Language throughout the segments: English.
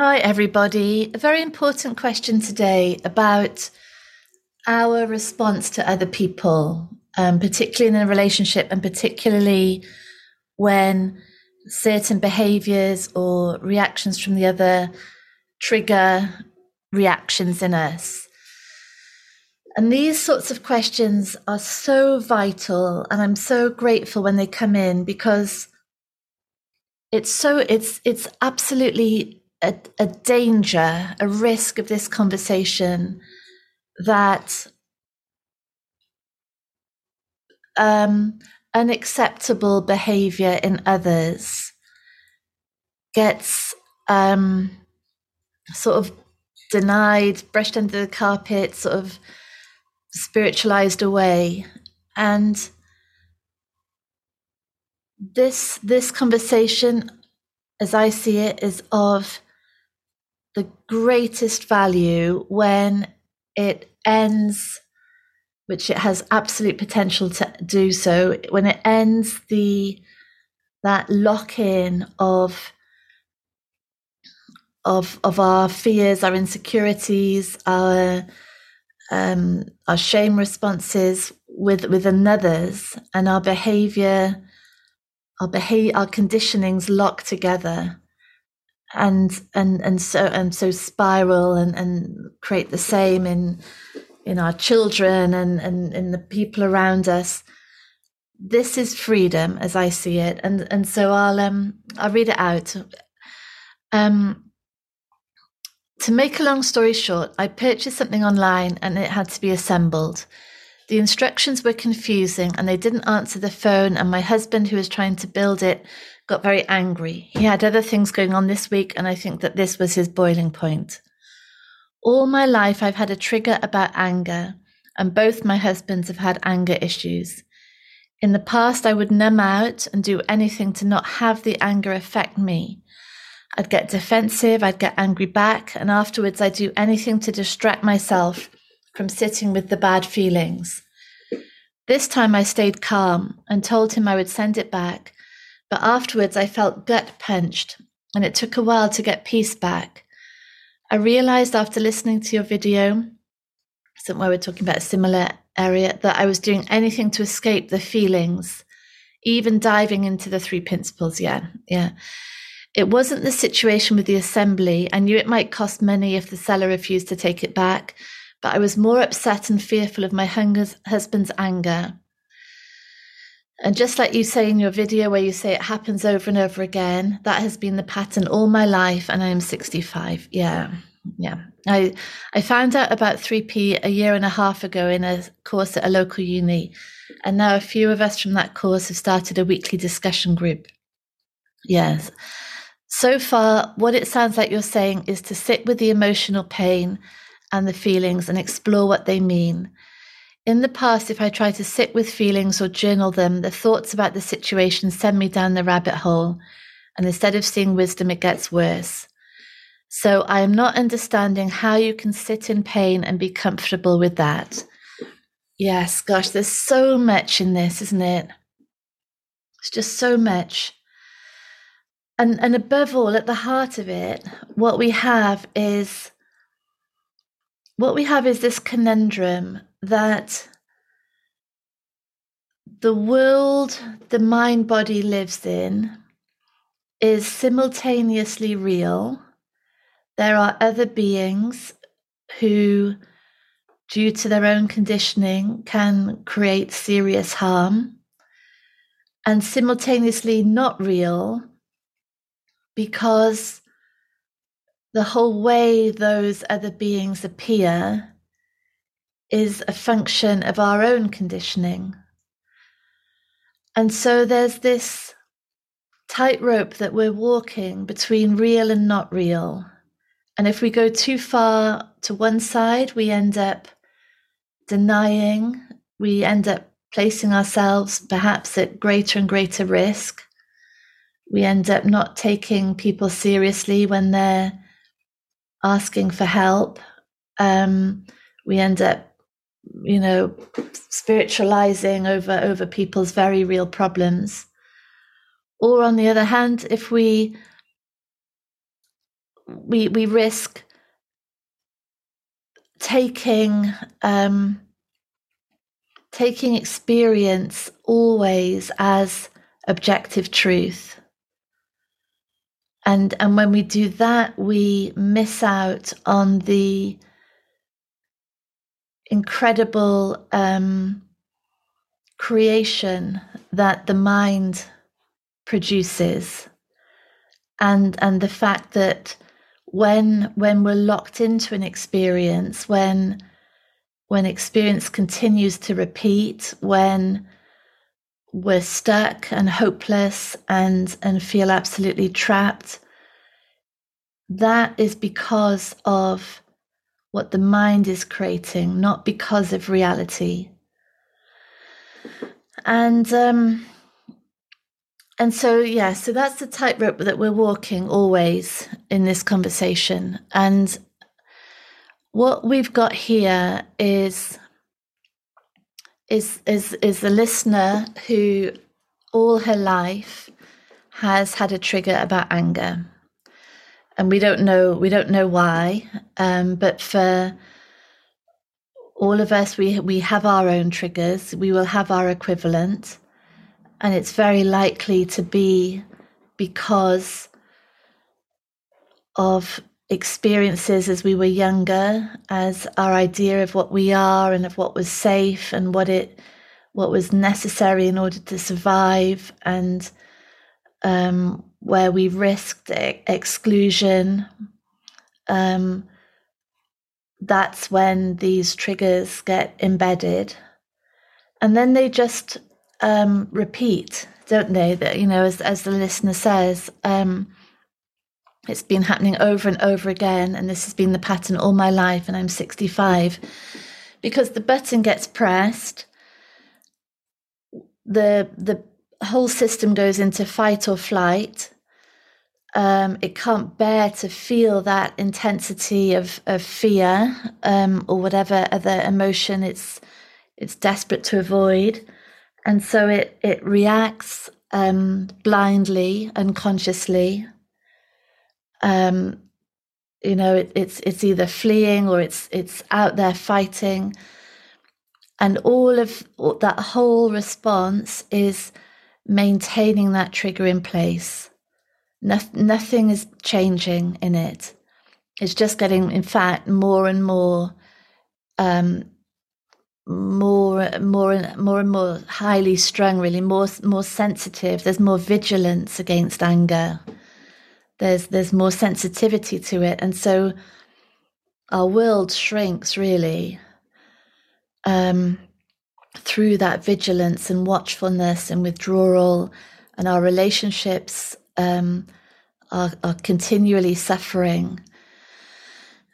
Hi, everybody. A very important question today about our response to other people, um, particularly in a relationship, and particularly when certain behaviors or reactions from the other trigger reactions in us. And these sorts of questions are so vital, and I'm so grateful when they come in because it's so it's it's absolutely a, a danger, a risk of this conversation that um, unacceptable behavior in others gets um, sort of denied, brushed under the carpet, sort of spiritualized away. And this this conversation, as I see it, is of the greatest value when it ends, which it has absolute potential to do so, when it ends the that lock in of of of our fears, our insecurities, our um, our shame responses with with another's, and our behavior, our behavior, our conditionings lock together and and and so and so spiral and and create the same in in our children and and in the people around us. This is freedom as i see it. And and so i'll um i'll read it out. Um to make a long story short i purchased something online and it had to be assembled. The instructions were confusing and they didn't answer the phone and my husband who was trying to build it got very angry. He had other things going on this week, and I think that this was his boiling point. All my life, I've had a trigger about anger, and both my husbands have had anger issues. In the past, I would numb out and do anything to not have the anger affect me. I'd get defensive, I'd get angry back, and afterwards, I'd do anything to distract myself from sitting with the bad feelings. This time, I stayed calm and told him I would send it back but afterwards, I felt gut punched, and it took a while to get peace back. I realized after listening to your video, somewhere we're talking about a similar area, that I was doing anything to escape the feelings, even diving into the three principles. Yeah, yeah. It wasn't the situation with the assembly. I knew it might cost money if the seller refused to take it back, but I was more upset and fearful of my husband's anger. And just like you say in your video, where you say it happens over and over again, that has been the pattern all my life, and I am 65. Yeah, yeah. I I found out about 3P a year and a half ago in a course at a local uni, and now a few of us from that course have started a weekly discussion group. Yes. So far, what it sounds like you're saying is to sit with the emotional pain and the feelings and explore what they mean in the past, if I try to sit with feelings or journal them, the thoughts about the situation send me down the rabbit hole. And instead of seeing wisdom, it gets worse. So I am not understanding how you can sit in pain and be comfortable with that. Yes, gosh, there's so much in this, isn't it? It's just so much. And, and above all, at the heart of it, what we have is what we have is this conundrum that the world the mind body lives in is simultaneously real. There are other beings who, due to their own conditioning, can create serious harm, and simultaneously not real because the whole way those other beings appear is a function of our own conditioning. And so there's this tightrope that we're walking between real and not real. And if we go too far to one side, we end up denying, we end up placing ourselves perhaps at greater and greater risk. We end up not taking people seriously when they're asking for help. Um, we end up you know spiritualizing over over people's very real problems or on the other hand if we we we risk taking um, taking experience always as objective truth. And, and when we do that, we miss out on the incredible um, creation that the mind produces. And and the fact that when when we're locked into an experience when when experience continues to repeat when we're stuck and hopeless and and feel absolutely trapped that is because of what the mind is creating not because of reality. And um and so yeah so that's the tightrope that we're walking always in this conversation. And what we've got here is is is is a listener who all her life has had a trigger about anger and we don't know we don't know why um, but for all of us we we have our own triggers we will have our equivalent and it's very likely to be because of experiences as we were younger, as our idea of what we are and of what was safe and what it what was necessary in order to survive, and um, where we risked exclusion. Um, that's when these triggers get embedded, and then they just um, repeat, don't they? That you know, as as the listener says. Um, it's been happening over and over again, and this has been the pattern all my life, and I'm 65. Because the button gets pressed, the the whole system goes into fight or flight. Um, it can't bear to feel that intensity of of fear um, or whatever other emotion it's it's desperate to avoid, and so it it reacts um, blindly, unconsciously, um, you know, it, it's it's either fleeing or it's it's out there fighting, and all of that whole response is maintaining that trigger in place. No, nothing is changing in it. It's just getting, in fact, more and more, um, more, more, and more and more highly strung. Really, more, more sensitive. There's more vigilance against anger there's there's more sensitivity to it and so our world shrinks really um, through that vigilance and watchfulness and withdrawal and our relationships um, are, are continually suffering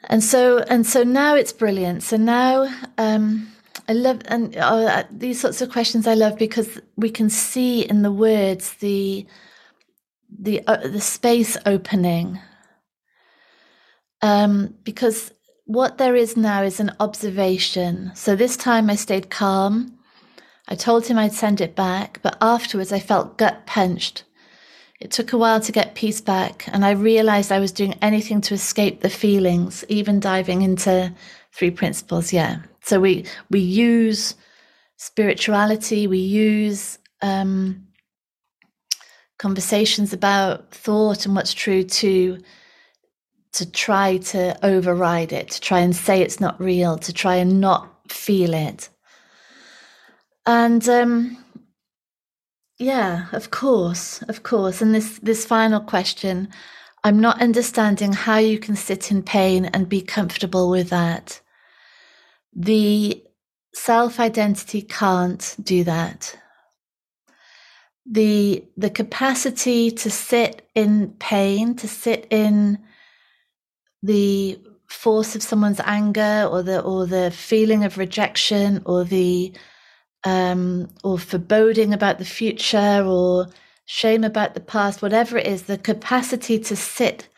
and so and so now it's brilliant so now um, I love and uh, these sorts of questions I love because we can see in the words the the uh, the space opening um, because what there is now is an observation. So this time I stayed calm. I told him I'd send it back, but afterwards I felt gut punched. It took a while to get peace back, and I realized I was doing anything to escape the feelings, even diving into three principles. Yeah. So we we use spirituality, we use um, conversations about thought and what's true to to try to override it, to try and say it's not real, to try and not feel it. And um, yeah, of course, of course. And this this final question, I'm not understanding how you can sit in pain and be comfortable with that. The self identity can't do that the the capacity to sit in pain, to sit in the force of someone's anger or the or the feeling of rejection or the um, or foreboding about the future or shame about the past, whatever it is, the capacity to sit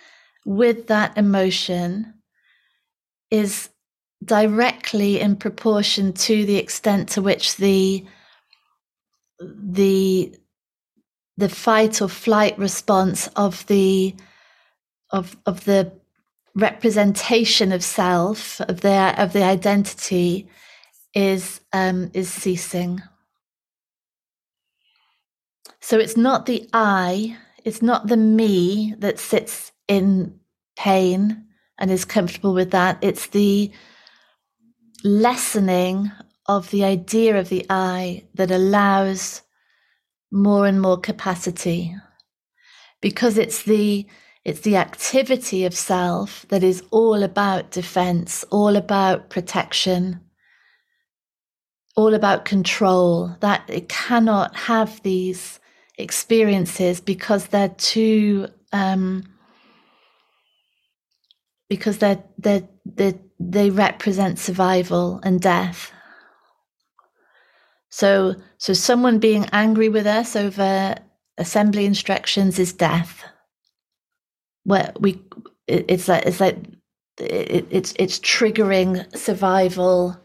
with that emotion is directly in proportion to the extent to which the the the fight or flight response of the of of the representation of self of their of the identity is um, is ceasing. So it's not the I, it's not the me that sits in pain and is comfortable with that. It's the lessening of the idea of the I that allows more and more capacity because it's the it's the activity of self that is all about defense, all about protection, all about control. That it cannot have these experiences because they're too um, because they're they're, they're they represent survival and death. So so someone being angry with us over assembly instructions is death where we it's like it's like it, it's it's triggering survival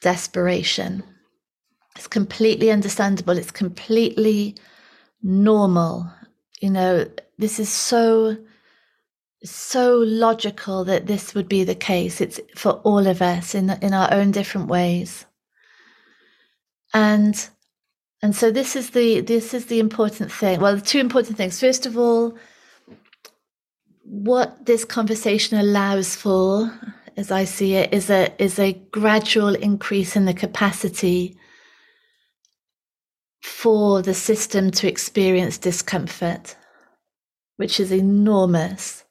desperation. It's completely understandable. It's completely normal. You know this is so so logical that this would be the case. It's for all of us in in our own different ways. And and so this is the this is the important thing. Well the two important things. First of all what this conversation allows for, as I see it, is a is a gradual increase in the capacity for the system to experience discomfort, which is enormous.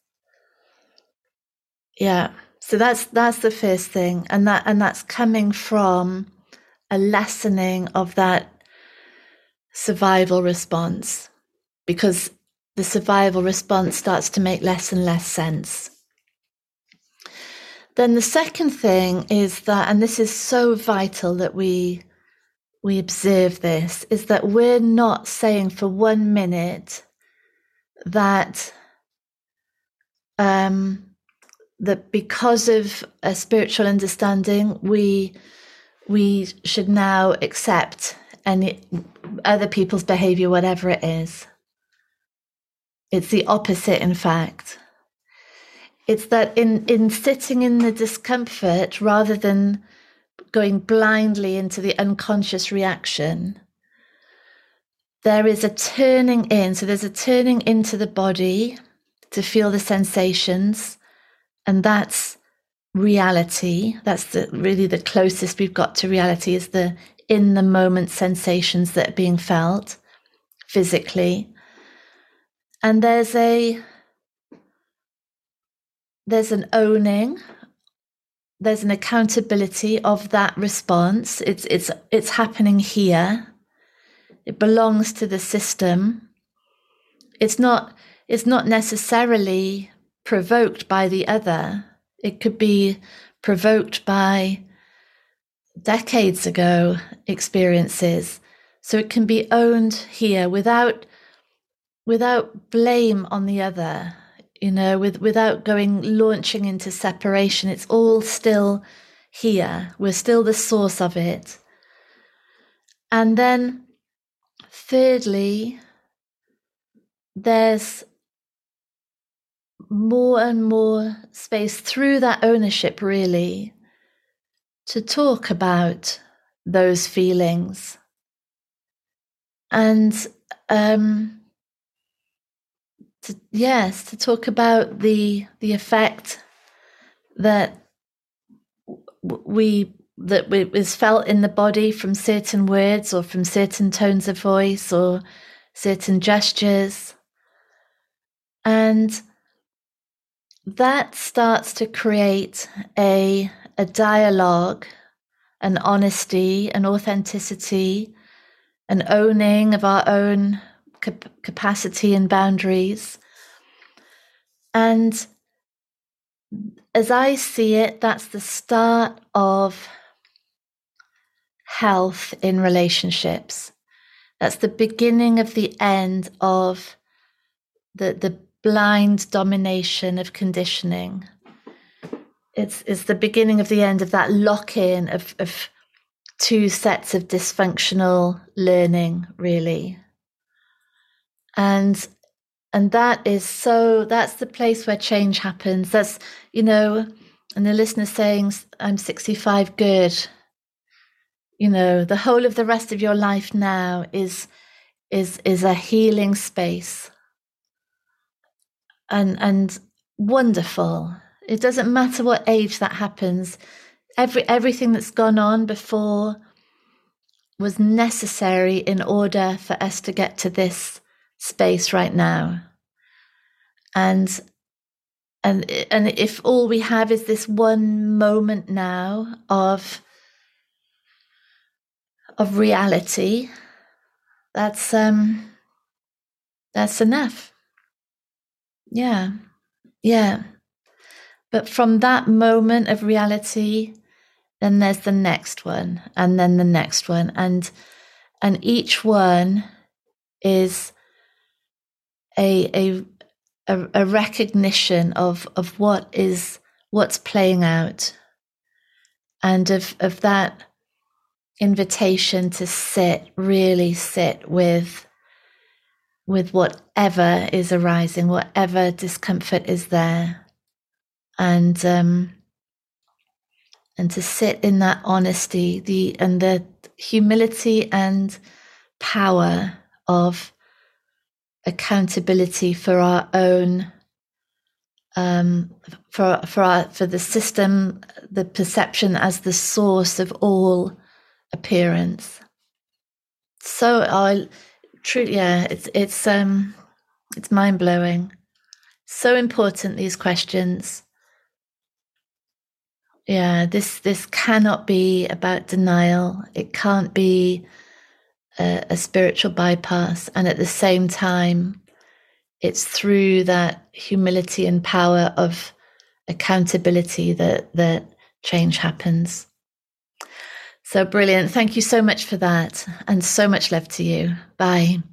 Yeah. So that's that's the first thing. And that and that's coming from a lessening of that survival response. Because the survival response starts to make less and less sense. Then the second thing is that, and this is so vital that we we observe this, is that we're not saying for one minute that um, that because of a spiritual understanding, we we should now accept any other people's behavior, whatever it is. It's the opposite, in fact. It's that in, in sitting in the discomfort rather than going blindly into the unconscious reaction, there is a turning in. So there's a turning into the body to feel the sensations, and that's reality. That's the really the closest we've got to reality is the in the moment sensations that are being felt physically and there's a there's an owning there's an accountability of that response. It's it's it's happening here. It belongs to the system. It's not it's not necessarily provoked by the other. It could be provoked by decades ago experiences. So it can be owned here without without blame on the other, you know, with, without going launching into separation. It's all still here. We're still the source of it. And then, thirdly, there's more and more space through that ownership, really, to talk about those feelings. And um, to, yes, to talk about the the effect that we that is felt in the body from certain words or from certain tones of voice or certain gestures. And that starts to create a, a dialogue, an honesty, an authenticity, an owning of our own cap- capacity and boundaries. And as I see it, that's the start of health in relationships. That's the beginning of the end of the, the blind domination of conditioning. It's, it's the beginning of the end of that lock in of, of two sets of dysfunctional learning, really. And and that is so that's the place where change happens. That's you know and the listener saying i'm 65 good. You know the whole of the rest of your life now is is is a healing space. And and wonderful. It doesn't matter what age that happens. Every everything that's gone on before was necessary in order for us to get to this space right now. And and and if all we have is this one moment now of of reality that's um that's enough. Yeah. Yeah. But from that moment of reality then there's the next one and then the next one and and each one is a a a, recognition of of what is what's playing out. And of of that invitation to sit really sit with with whatever is arising whatever discomfort is there. And um and to sit in that honesty the and the humility and power of accountability for our own um, for for our, for the system the perception as the source of all appearance. So i truly yeah it's it's um it's mind-blowing. So important these questions. Yeah, this this cannot be about denial. It can't be a, a spiritual bypass, and at the same time, it's through that humility and power of accountability that that change happens. So brilliant. Thank you so much for that. And so much love to you. Bye.